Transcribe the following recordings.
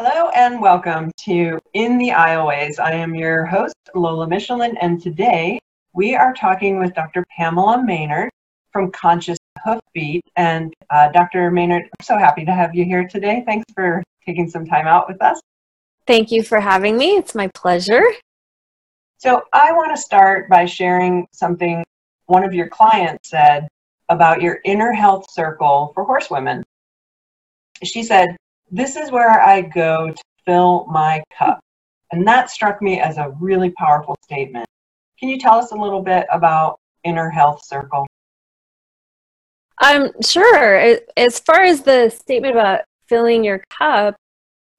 Hello and welcome to In the Aisleways. I am your host, Lola Michelin, and today we are talking with Dr. Pamela Maynard from Conscious Hoofbeat. And uh, Dr. Maynard, I'm so happy to have you here today. Thanks for taking some time out with us. Thank you for having me. It's my pleasure. So, I want to start by sharing something one of your clients said about your inner health circle for horsewomen. She said, This is where I go to fill my cup. And that struck me as a really powerful statement. Can you tell us a little bit about Inner Health Circle? Um, sure. As far as the statement about filling your cup,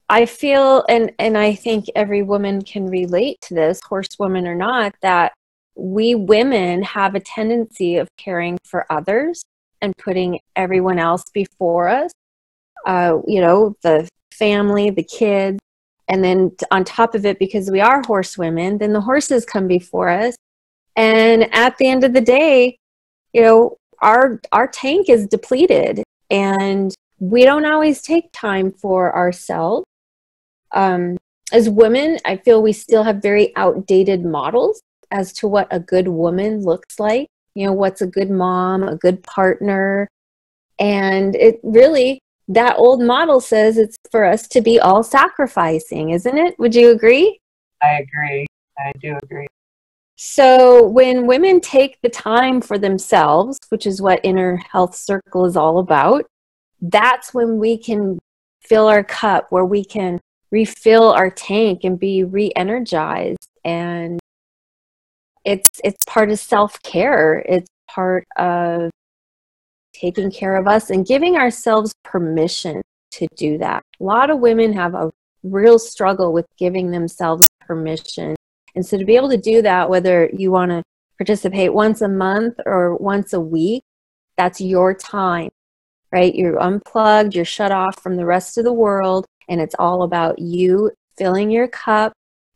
I feel, and, and I think every woman can relate to this, horsewoman or not, that we women have a tendency of caring for others and putting everyone else before us. Uh, you know, the family, the kids, and then on top of it, because we are horsewomen, then the horses come before us. And at the end of the day, you know, our our tank is depleted, and we don't always take time for ourselves. Um, as women, I feel we still have very outdated models as to what a good woman looks like. You know, what's a good mom, a good partner. And it really, that old model says it's for us to be all sacrificing, isn't it? Would you agree? I agree. I do agree. So, when women take the time for themselves, which is what Inner Health Circle is all about, that's when we can fill our cup, where we can refill our tank and be re energized and it's it's part of self-care it's part of taking care of us and giving ourselves permission to do that. A lot of women have a real struggle with giving themselves permission. And so to be able to do that whether you want to participate once a month or once a week that's your time right? You're unplugged you're shut off from the rest of the world and it's all about you filling your cup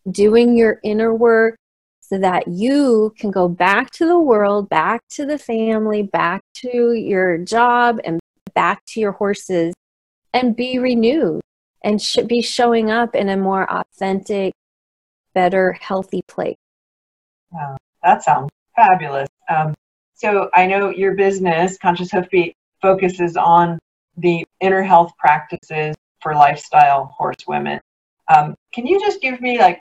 doing your inner work so that you can go back to the world, back to the family, back to your job, and back to your horses and be renewed and should be showing up in a more authentic, better, healthy place. Wow, that sounds fabulous. Um, so I know your business, Conscious Hoofbeat, focuses on the inner health practices for lifestyle horsewomen. Um, can you just give me like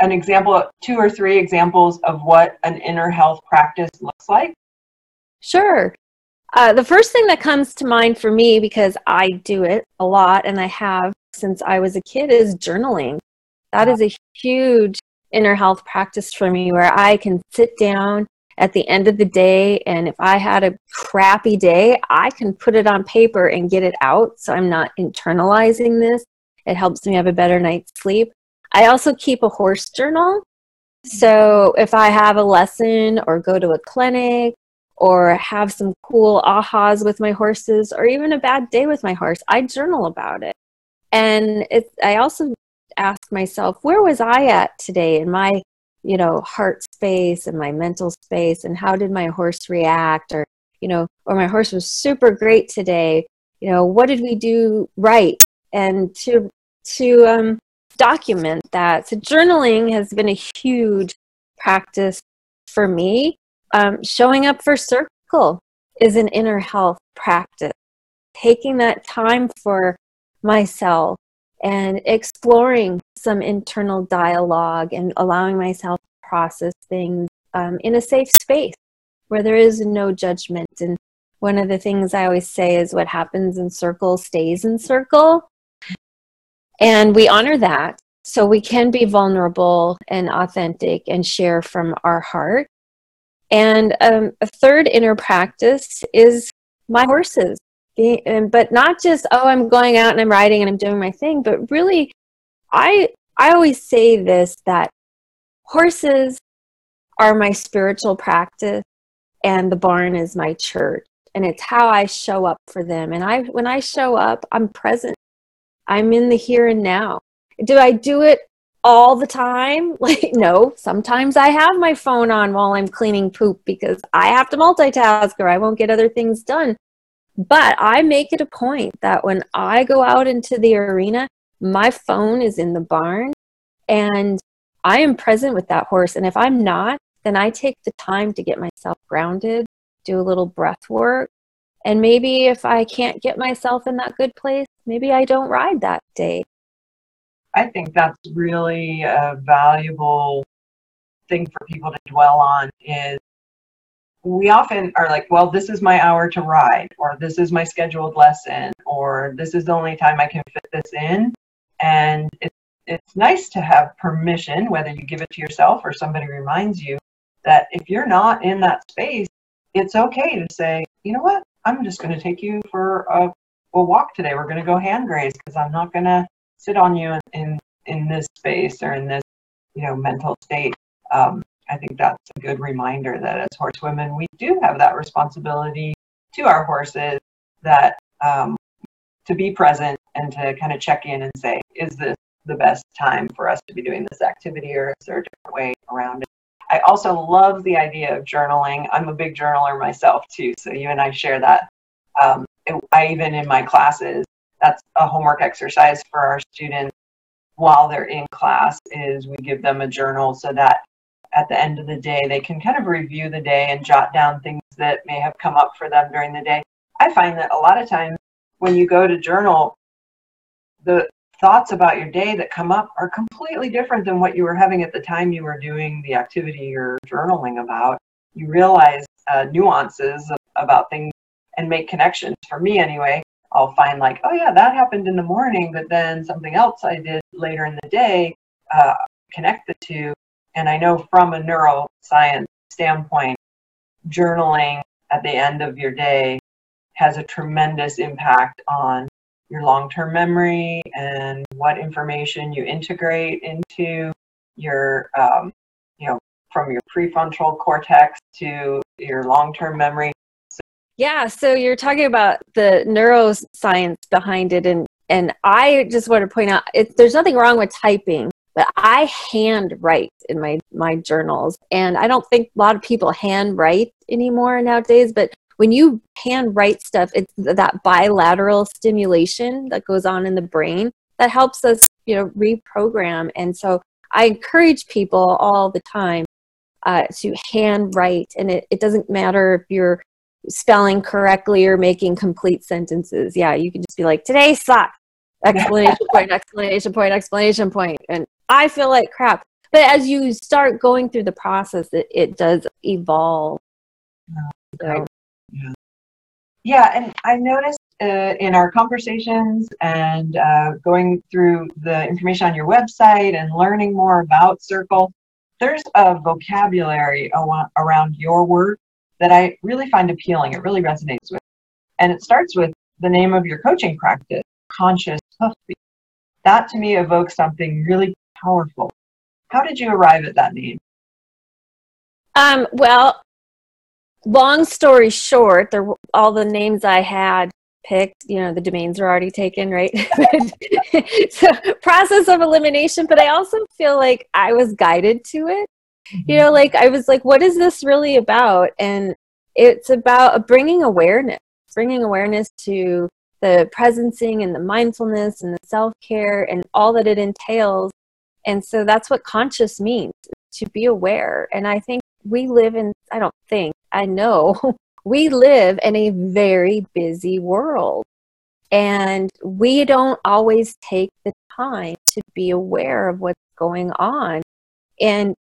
an example, two or three examples of what an inner health practice looks like? Sure. Uh, the first thing that comes to mind for me, because I do it a lot and I have since I was a kid, is journaling. That is a huge inner health practice for me where I can sit down at the end of the day and if I had a crappy day, I can put it on paper and get it out so I'm not internalizing this. It helps me have a better night's sleep. I also keep a horse journal. So if I have a lesson or go to a clinic or have some cool ahas with my horses or even a bad day with my horse, I journal about it. And it's I also ask myself, where was I at today in my, you know, heart space and my mental space and how did my horse react or you know, or my horse was super great today. You know, what did we do right? And to to um document that. So, journaling has been a huge practice for me. Um, showing up for circle is an inner health practice. Taking that time for myself and exploring some internal dialogue and allowing myself to process things um, in a safe space where there is no judgment. And one of the things I always say is what happens in circle stays in circle. And we honor that. So we can be vulnerable and authentic and share from our heart. And um, a third inner practice is my horses. but not just, oh, I'm going out and I'm riding and I'm doing my thing, but really, I, I always say this that horses are my spiritual practice and the barn is my church and it's how I show up for them. And I, when I show up, I'm present I'm in the here and now. Do I do it all the time? Like, no, sometimes I have my phone on while I'm cleaning poop because I have to multitask or I won't get other things done. But I make it a point that when I go out into the arena, my phone is in the barn and I am present with that horse. And if I'm not, then I take the time to get myself grounded, do a little breath work. And maybe if I can't get myself in that good place, maybe I don't ride that day. I think that's really a valuable thing for people to dwell on is we often are like, well, this is my hour to ride, or this is my scheduled lesson, or this is the only time I can fit this in. And it's, it's nice to have permission, whether you give it to yourself or somebody reminds you that if you're not in that space, it's okay to say, you know what, I'm just going to take you for a, a walk today. We're going to go hand graze because I'm not going to sit on you in, in, this space or in this, you know, mental state. Um, I think that's a good reminder that as horsewomen, we do have that responsibility to our horses that um, to be present and to kind of check in and say, is this the best time for us to be doing this activity or is there a different way around it? I also love the idea of journaling. I'm a big journaler myself too, so you and I share that. Um, I even in my classes, that's a homework exercise for our students while they're in class is we give them a journal so that at the end of the day, they can kind of review the day and jot down things that may have come up for them during the day. I find that a lot of times when you go to journal, the thoughts about your day that come up are completely different than what you were having at the time you were doing the activity you're journaling about. You realize uh, nuances about things and make connections. For me, anyway, I'll find like, oh yeah, that happened in the morning, but then something else I did later in the day uh, connect the two and I know from a neuroscience standpoint, journaling at the end of your day has a tremendous impact on your long term memory and what information you integrate into your, um, you know, from your prefrontal cortex to your long term memory. Yeah, so you're talking about the neuroscience behind it, and and I just want to point out it, there's nothing wrong with typing but I hand write in my my journals, and I don't think a lot of people hand write anymore nowadays. But when you hand write stuff, it's that bilateral stimulation that goes on in the brain that helps us, you know, reprogram. And so I encourage people all the time uh, to hand write, and it, it doesn't matter if you're spelling correctly or making complete sentences. Yeah, you can just be like, today sucks explanation point, explanation point, explanation point. And I feel like crap. But as you start going through the process, it, it does evolve. So. Yeah. yeah, and I noticed uh, in our conversations and uh, going through the information on your website and learning more about Circle, there's a vocabulary around your work that I really find appealing. It really resonates with. And it starts with the name of your coaching practice, Conscious Hoofbeat. That to me evokes something really powerful. How did you arrive at that name? Um, well, long story short, there all the names I had picked, you know, the domains are already taken, right? so process of elimination, but I also feel like I was guided to it. Mm-hmm. You know, like I was like, what is this really about? And it's about bringing awareness, bringing awareness to the presencing and the mindfulness and the self care and all that it entails. And so that's what conscious means to be aware. And I think we live in, I don't think, I know, we live in a very busy world. And we don't always take the time to be aware of what's going on. And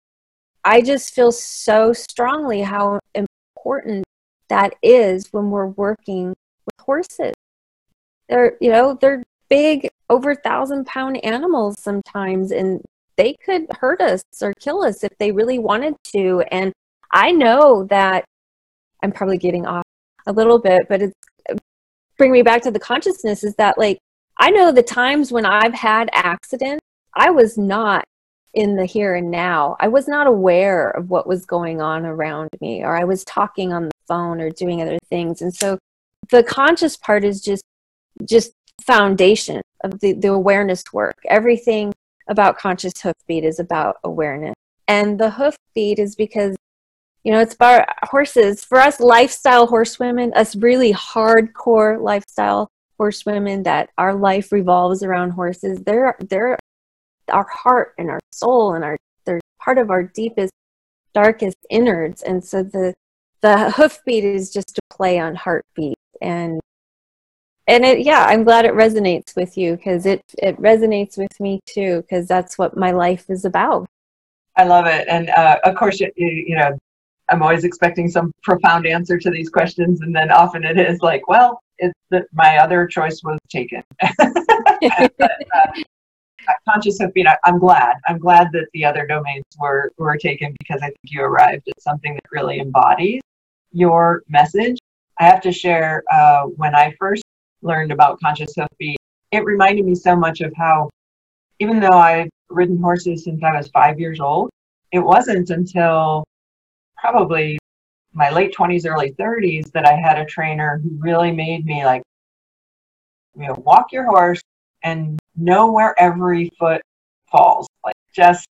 I just feel so strongly how important that is when we're working with horses they're, you know, they're big, over thousand pound animals sometimes, and they could hurt us or kill us if they really wanted to. And I know that I'm probably getting off a little bit, but it's uh, bring me back to the consciousness is that like I know the times when I've had accidents, I was not in the here and now. I was not aware of what was going on around me, or I was talking on the phone or doing other things. And so the conscious part is just just foundation of the, the awareness work. Everything about conscious hoofbeat is about awareness. And the hoofbeat is because, you know, it's about horses. For us lifestyle horsewomen, us really hardcore lifestyle horsewomen that our life revolves around horses. They're they're our heart and our soul and our they're part of our deepest, darkest innards. And so the the hoofbeat is just a play on heartbeat. And and it yeah i'm glad it resonates with you because it it resonates with me too because that's what my life is about. I love it. And uh, of course you, you know i'm always expecting some profound answer to these questions. And then often it is like well it's that my other choice was taken. But, uh, conscious hoofbeat i'm glad. I'm glad that the other domains were were taken because i think you arrived at something that really embodies your message. I have to share uh, when i first learned about conscious hoofbeat, it reminded me so much of how, even though I've ridden horses since I was five years old, it wasn't until probably my late 20s, early 30s that I had a trainer who really made me like, you know, walk your horse and know where every foot falls. Like just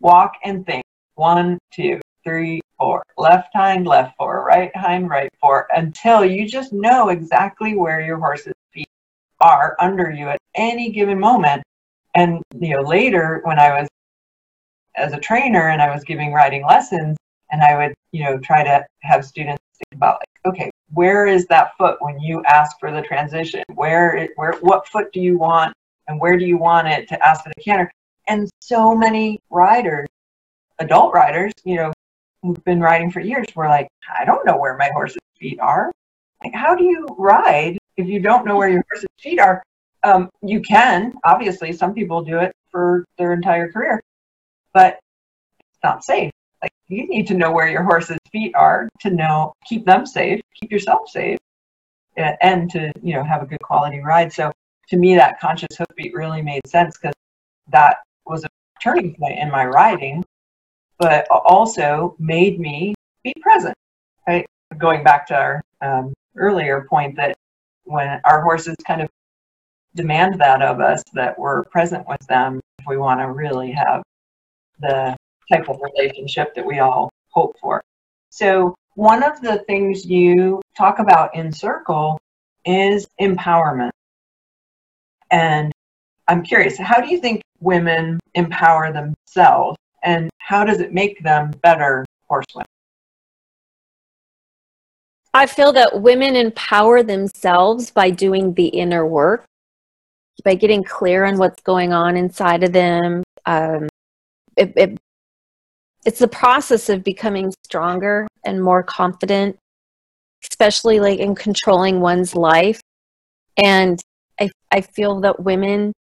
walk and think. One, two, three, four. Left hind, left fore. Right hind, right fore. Until you just know exactly where your horse's feet are under you at any given moment. And you know, later when I was as a trainer and I was giving riding lessons, and I would you know try to have students think about like, okay, where is that foot when you ask for the transition? Where, it, where, what foot do you want, and where do you want it to ask for the canter? And so many riders adult riders, you know, who've been riding for years were like, I don't know where my horse's feet are. Like, how do you ride if you don't know where your horse's feet are? Um, you can, obviously, some people do it for their entire career, but it's not safe. Like, you need to know where your horse's feet are to know, keep them safe, keep yourself safe, and to, you know, have a good quality ride. So, to me, that conscious hoofbeat really made sense because that was a turning point in my riding but also made me be present. Right? Going back to our um, earlier point that when our horses kind of demand that of us, that we're present with them if we want to really have the type of relationship that we all hope for. So, one of the things you talk about in Circle is empowerment. And I'm curious, how do you think women empower themselves and how does it make them better horsewomen? I feel that women empower themselves by doing the inner work, by getting clear on what's going on inside of them. Um, it, it, it's the process of becoming stronger and more confident, especially like in controlling one's life. And I, I feel that women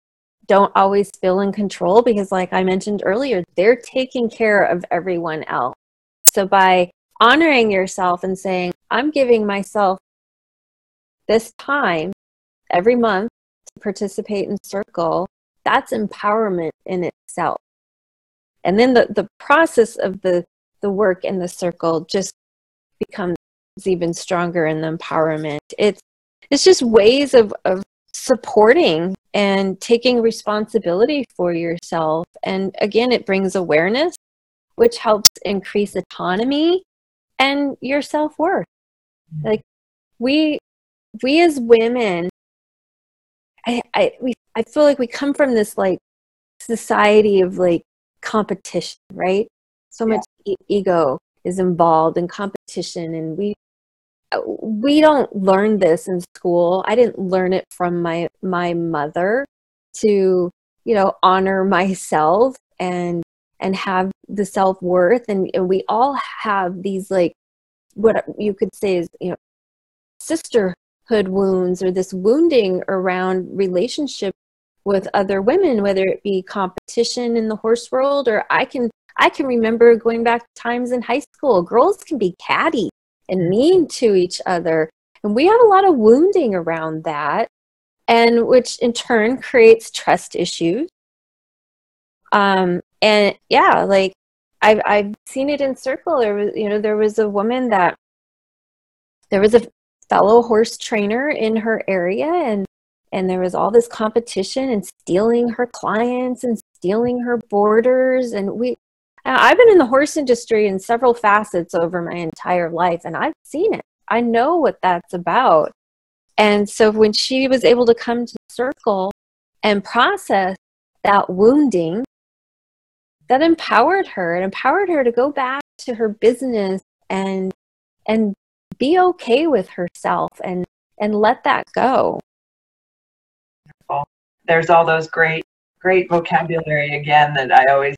don't always feel in control because, like I mentioned earlier, they're taking care of everyone else. So, by honoring yourself and saying, I'm giving myself this time every month to participate in Circle, that's empowerment in itself. And then the, the process of the, the work in the circle just becomes even stronger in the empowerment. It's it's just ways of, of supporting and taking responsibility for yourself. And again, it brings awareness, which helps increase autonomy and your self worth. Mm. Like we, we as women, I, I, we, I feel like we come from this like society of like competition, right? So much e- ego is involved in competition, and we we don't learn this in school. I didn't learn it from my my mother to, you know, honor myself and and have the self-worth. And, and we all have these like what you could say is, you know, sisterhood wounds or this wounding around relationship with other women, whether it be competition in the horse world or I can I can remember going back times in high school, girls can be catty and mean to each other. And we have a lot of wounding around that, and which in turn creates trust issues. Um, and yeah, like I've I've seen it in circle. There was you know there was a woman that there was a fellow horse trainer in her area, and and there was all this competition and stealing her clients and stealing her boarders, and we Uh, I've been in the horse industry in several facets over my entire life, and I've seen it. I know what that's about. And so when she was able to come to circle and process that wounding, that empowered her. It empowered her to go back to her business and and be okay with herself and and let that go. There's all those great great vocabulary again that I always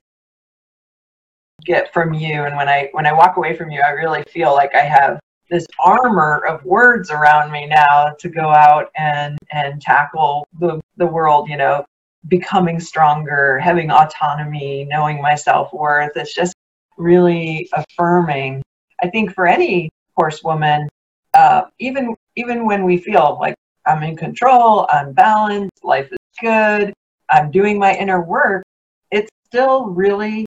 get from you. And when I when I walk away from you I really feel like I have this armor of words around me now to go out and and tackle the the world you know becoming stronger having autonomy knowing my self-worth. It's just really affirming. I think for any horsewoman uh, even even when we feel like i'm in control i'm balanced life is good i'm doing my inner work it's still really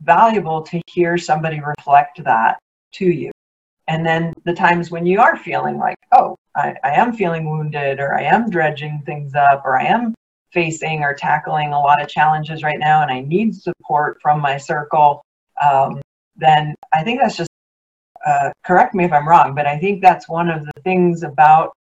valuable to hear somebody reflect that to you. And then the times when you are feeling like, oh, I, I am feeling wounded, or I am dredging things up, or I am facing or tackling a lot of challenges right now, and I need support from my circle, um, then I think that's just, uh, correct me if I'm wrong, but I think that's one of the things about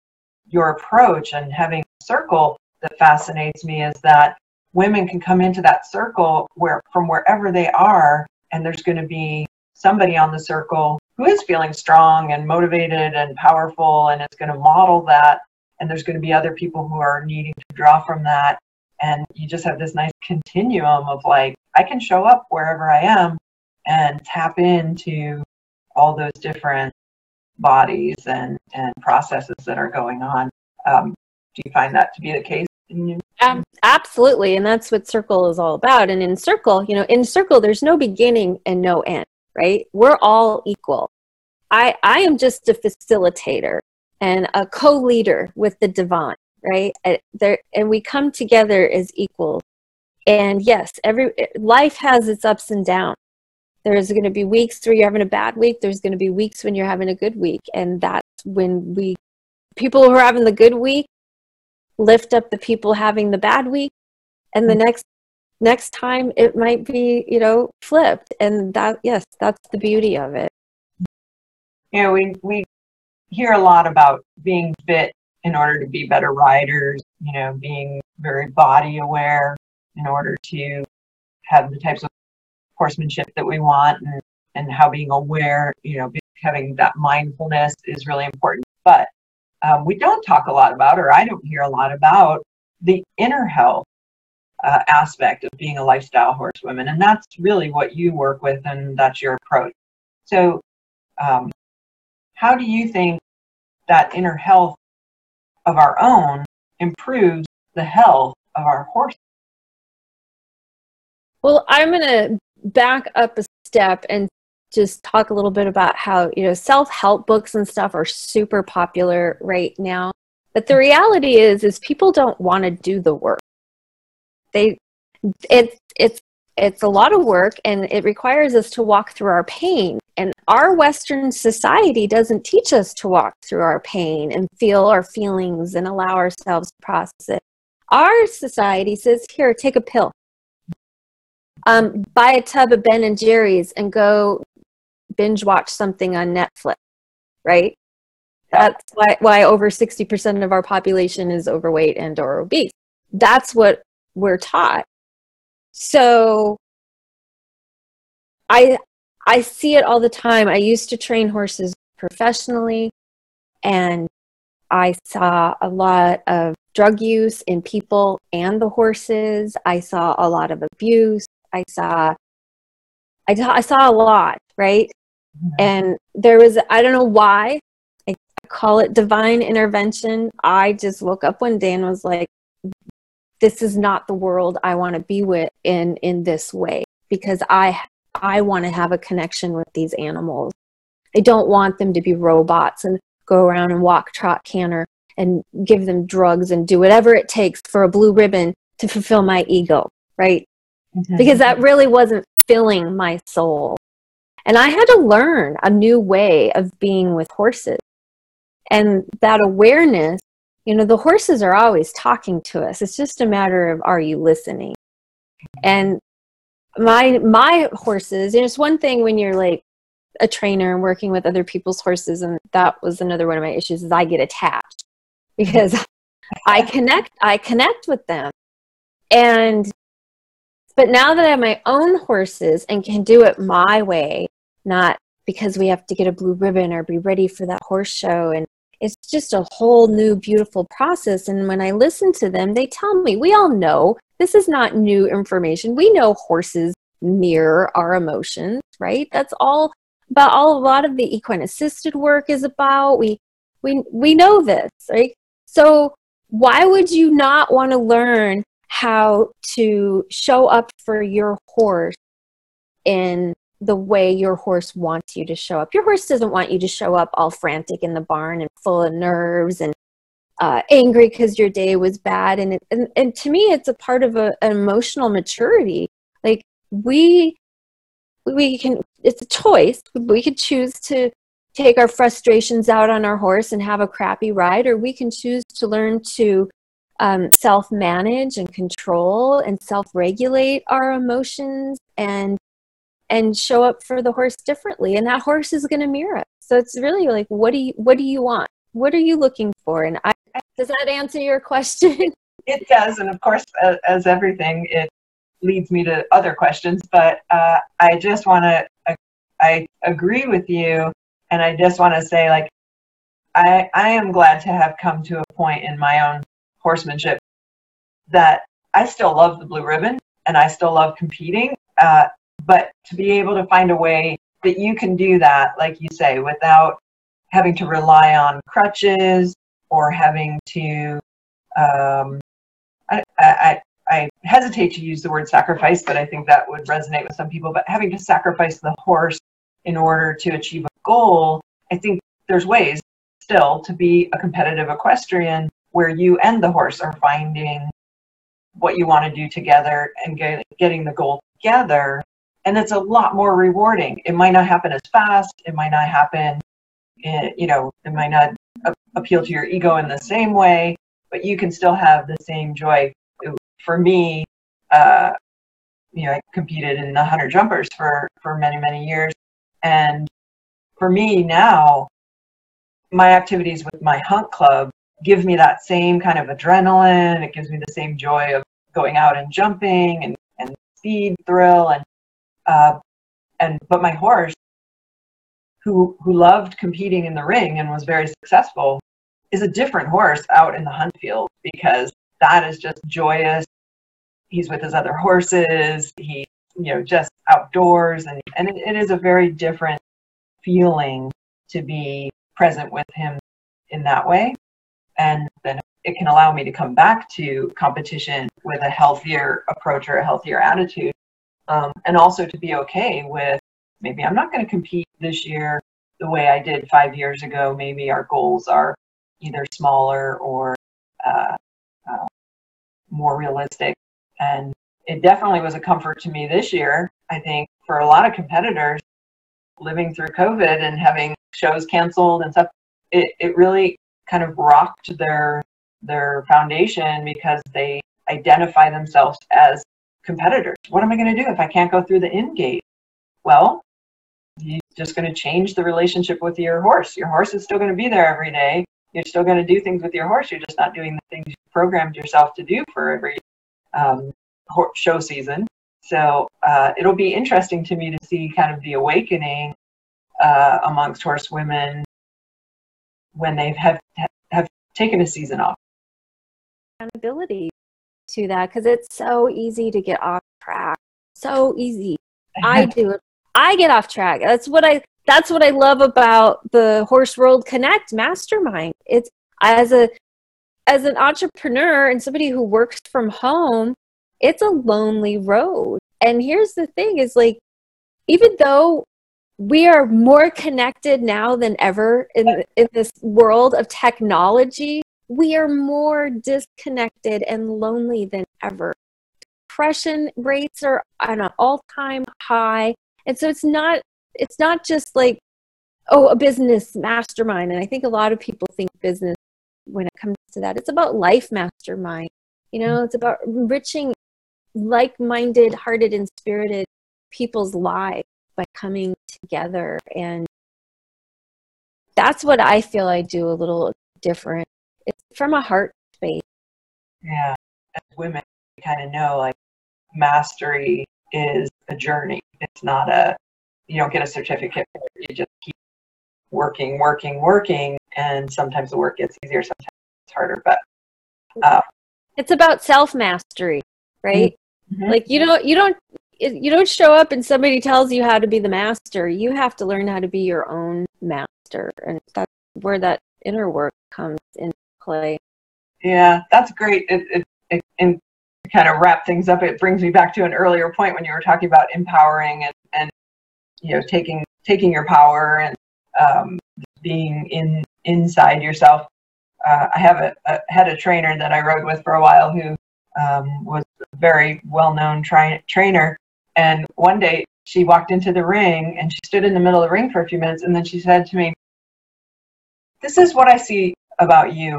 your approach and having a circle that fascinates me is that women can come into that circle where from wherever they are, and there's going to be somebody on the circle who is feeling strong and motivated and powerful and it's going to model that. And there's going to be other people who are needing to draw from that. And you just have this nice continuum of like i can show up wherever i am and tap into all those different bodies and, and processes that are going on. Um, do you find that to be the case um, absolutely and that's what circle is all about and in circle you know in circle there's no beginning and no end right? We're all equal. I, I am just a facilitator and a co-leader with the divine, right? There, and we come together as equals. And yes, every life has its ups and downs. There's going to be weeks where you're having a bad week. There's going to be weeks when you're having a good week, and that's when we people who are having the good week lift up the people having the bad week, and the mm. next next time it might be you know flipped. And that yes that's the beauty of it. You know we we hear a lot about being fit in order to be better riders you know being very body aware in order to have the types of horsemanship that we want and and how being aware you know having that mindfulness is really important. But um, we don't talk a lot about or i don't hear a lot about the inner health uh, aspect of being a lifestyle horsewoman. And that's really what you work with, and that's your approach. So, um, how do you think that inner health of our own improves the health of our horse? Well, I'm going to back up a step and just talk a little bit about how, you know, self help books and stuff are super popular right now. But the reality is, is people don't want to do the work. They it's it's it's a lot of work and it requires us to walk through our pain. And our western society doesn't teach us to walk through our pain and feel our feelings and allow ourselves to process it. Our society says here take a pill. Um, buy a tub of ben and jerry's and go binge watch something on netflix right that's why, why over 60% of our population is overweight and or obese that's what we're taught. So I I see it all the time. I used to train horses professionally and I saw a lot of drug use in people and the horses. I saw a lot of abuse. I saw I, I saw a lot, right? And there was I don't know why I call it divine intervention. I just woke up one day and was like, this is not the world I want to be with in in this way because I I want to have a connection with these animals. I don't want them to be robots and go around and walk, trot, canter, and give them drugs and do whatever it takes for a blue ribbon to fulfill my ego, right? Mm-hmm. Because that really wasn't filling my soul. And I had to learn a new way of being with horses. And that awareness you know the horses are always talking to us it's just a matter of are you listening and my my horses you know it's one thing when you're like a trainer and working with other people's horses and that was another one of my issues is i get attached because I connect I connect with them. And but now that I have my own horses and can do it my way, not because we have to get a blue ribbon or be ready for that horse show. And it's just a whole new beautiful process. And when i listen to them they tell me we all know this is not new information. We know horses mirror our emotions right? That's all about all a lot of the equine assisted work is about. We we we know this right? So why would you not want to learn how to show up for your horse in the way your horse wants you to show up. Your horse doesn't want you to show up all frantic in the barn and full of nerves and uh, angry because your day was bad. And, and and to me, it's a part of a, an emotional maturity. Like we we can, it's a choice. We could choose to take our frustrations out on our horse and have a crappy ride, or we can choose to learn to um, self manage and control and self regulate our emotions and and show up for the horse differently and that horse is going to mirror it so it's really like what do you what do you want? What are you looking for? And I, does that answer your question? It does and of course as everything it leads me to other questions but uh, i just want to I agree with you and i just want to say like I, I am glad to have come to a point in my own horsemanship that i still love the blue ribbon and i still love competing uh, but to be able to find a way that you can do that, like you say, without having to rely on crutches or having to, um, I, I, I hesitate to use the word sacrifice, but I think that would resonate with some people. But having to sacrifice the horse in order to achieve a goal, I think there's ways still to be a competitive equestrian where you and the horse are finding what you want to do together and get, getting the goal together and it's a lot more rewarding. It might not happen as fast. It might not happen, eh, you know, it might not appeal to your ego in the same way, but you can still have the same joy. For me, uh, you know, I competed in the 100 jumpers for, for many, many years. And for me now, my activities with my hunt club give me that same kind of adrenaline. It gives me the same joy of going out and jumping and, and speed thrill. And uh, and but my horse, who who loved competing in the ring and was very successful, is a different horse out in the hunt field because that is just joyous. He's with his other horses. He you know just outdoors and and it, it is a very different feeling to be present with him in that way and then it can allow me to come back to competition with a healthier approach or a healthier attitude um, and also to be okay with maybe I'm not going to compete this year the way I did five years ago. Maybe our goals are either smaller or uh, uh, more realistic. And it definitely was a comfort to me this year. I think for a lot of competitors living through COVID and having shows canceled and stuff, it, it really kind of rocked their their foundation because they identify themselves as competitors. What am I going to do if I can't go through the in gate? Well, you're just going to change the relationship with your horse. Your horse is still going to be there every day. You're still going to do things with your horse. You're just not doing the things you programmed yourself to do for every um, show season. So uh, it'll be interesting to me to see kind of the awakening uh, amongst horse women when they have have taken a season off. Accountability to that because it's so easy to get off track. So easy. I do it. I get off track. That's what I that's what I love about the Horse World Connect mastermind. It's as a as an entrepreneur and somebody who works from home, it's a lonely road. And here's the thing is like even though we are more connected now than ever in in this world of technology we are more disconnected and lonely than ever. Depression rates are on an all-time high. And so it's not it's not just like oh a business mastermind and I think a lot of people think business when it comes to that it's about life mastermind. You know, it's about enriching like-minded, hearted and spirited people's lives by coming together and that's what I feel I do a little different it's from a heart space. Yeah. As women, we kind of know like mastery is a journey. It's not a, you don't get a certificate. You just keep working, working, working. And sometimes the work gets easier, sometimes it's harder. But uh, it's about self mastery, right? Mm-hmm. Like you don't, you don't, you don't show up and somebody tells you how to be the master. You have to learn how to be your own master. And that's where that inner work comes into play. Yeah, that's great. It, it, it, and kind of wrap things up, it brings me back to an earlier point when you were talking about empowering and, and you know taking taking your power and um, being in inside yourself. Uh, I have a, a, had a trainer that I rode with for a while who um, was a very well known tri- trainer, and one day she walked into the ring and she stood in the middle of the ring for a few minutes, and then she said to me, "This is what I see about you.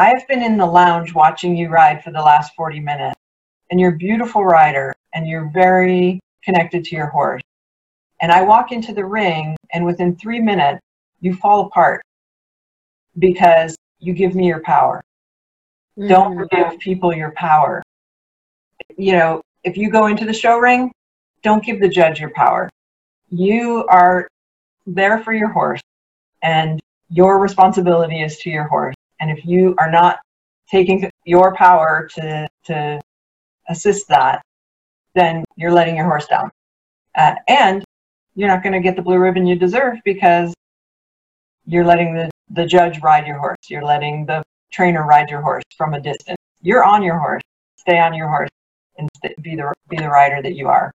I've been in the lounge watching you ride for the last 40 minutes, and you're a beautiful rider, and you're very connected to your horse. And I walk into the ring, and within three minutes, you fall apart because you give me your power. Mm-hmm. Don't give people your power. You know, if you go into the show ring, don't give the judge your power. You are there for your horse, and your responsibility is to your horse. And if you are not taking your power to, to assist that, then you're letting your horse down. Uh, and you're not going to get the blue ribbon you deserve because you're letting the, the judge ride your horse. You're letting the trainer ride your horse from a distance. You're on your horse. Stay on your horse and be the, be the rider that you are.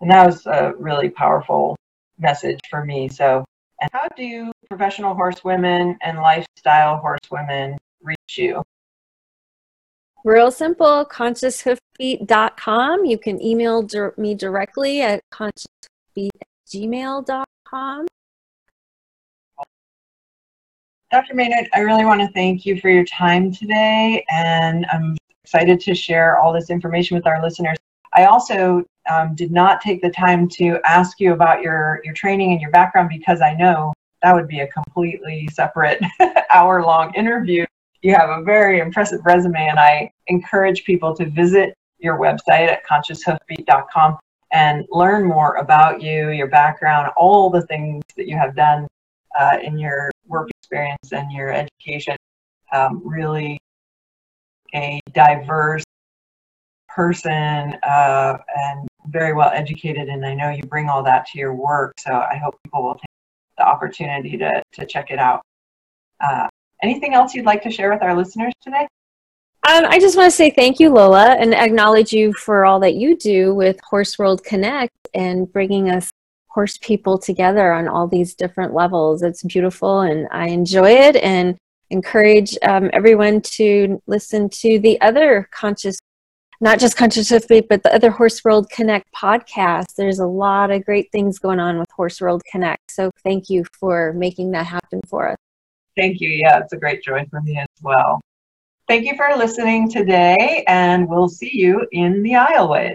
And that was a really powerful message for me. So and how do professional horsewomen and lifestyle horsewomen reach you? Real simple, conscioushoofbeat.com. You can email me directly at conscioushoofbeat@gmail.com. Dr. Maynard, I really want to thank you for your time today, and I'm excited to share all this information with our listeners. I also um, did not take the time to ask you about your, your training and your background because I know that would be a completely separate hour long interview. You have a very impressive resume, and I encourage people to visit your website at conscioushoofbeat.com and learn more about you, your background, all the things that you have done uh, in your work experience and your education. Um, really a diverse person uh, and very well educated, and I know you bring all that to your work. So I hope people will take the opportunity to, to check it out. Uh, anything else you'd like to share with our listeners today? Um, I just want to say thank you, Lola, and acknowledge you for all that you do with Horse World Connect and bringing us horse people together on all these different levels. It's beautiful, and I enjoy it and encourage um, everyone to listen to the other conscious not just Conscious Hoofbeat, but the other Horse World Connect podcast. There's a lot of great things going on with Horse World Connect. So thank you for making that happen for us. Thank you. Yeah, it's a great joy for me as well. Thank you for listening today, and we'll see you in the aisleways.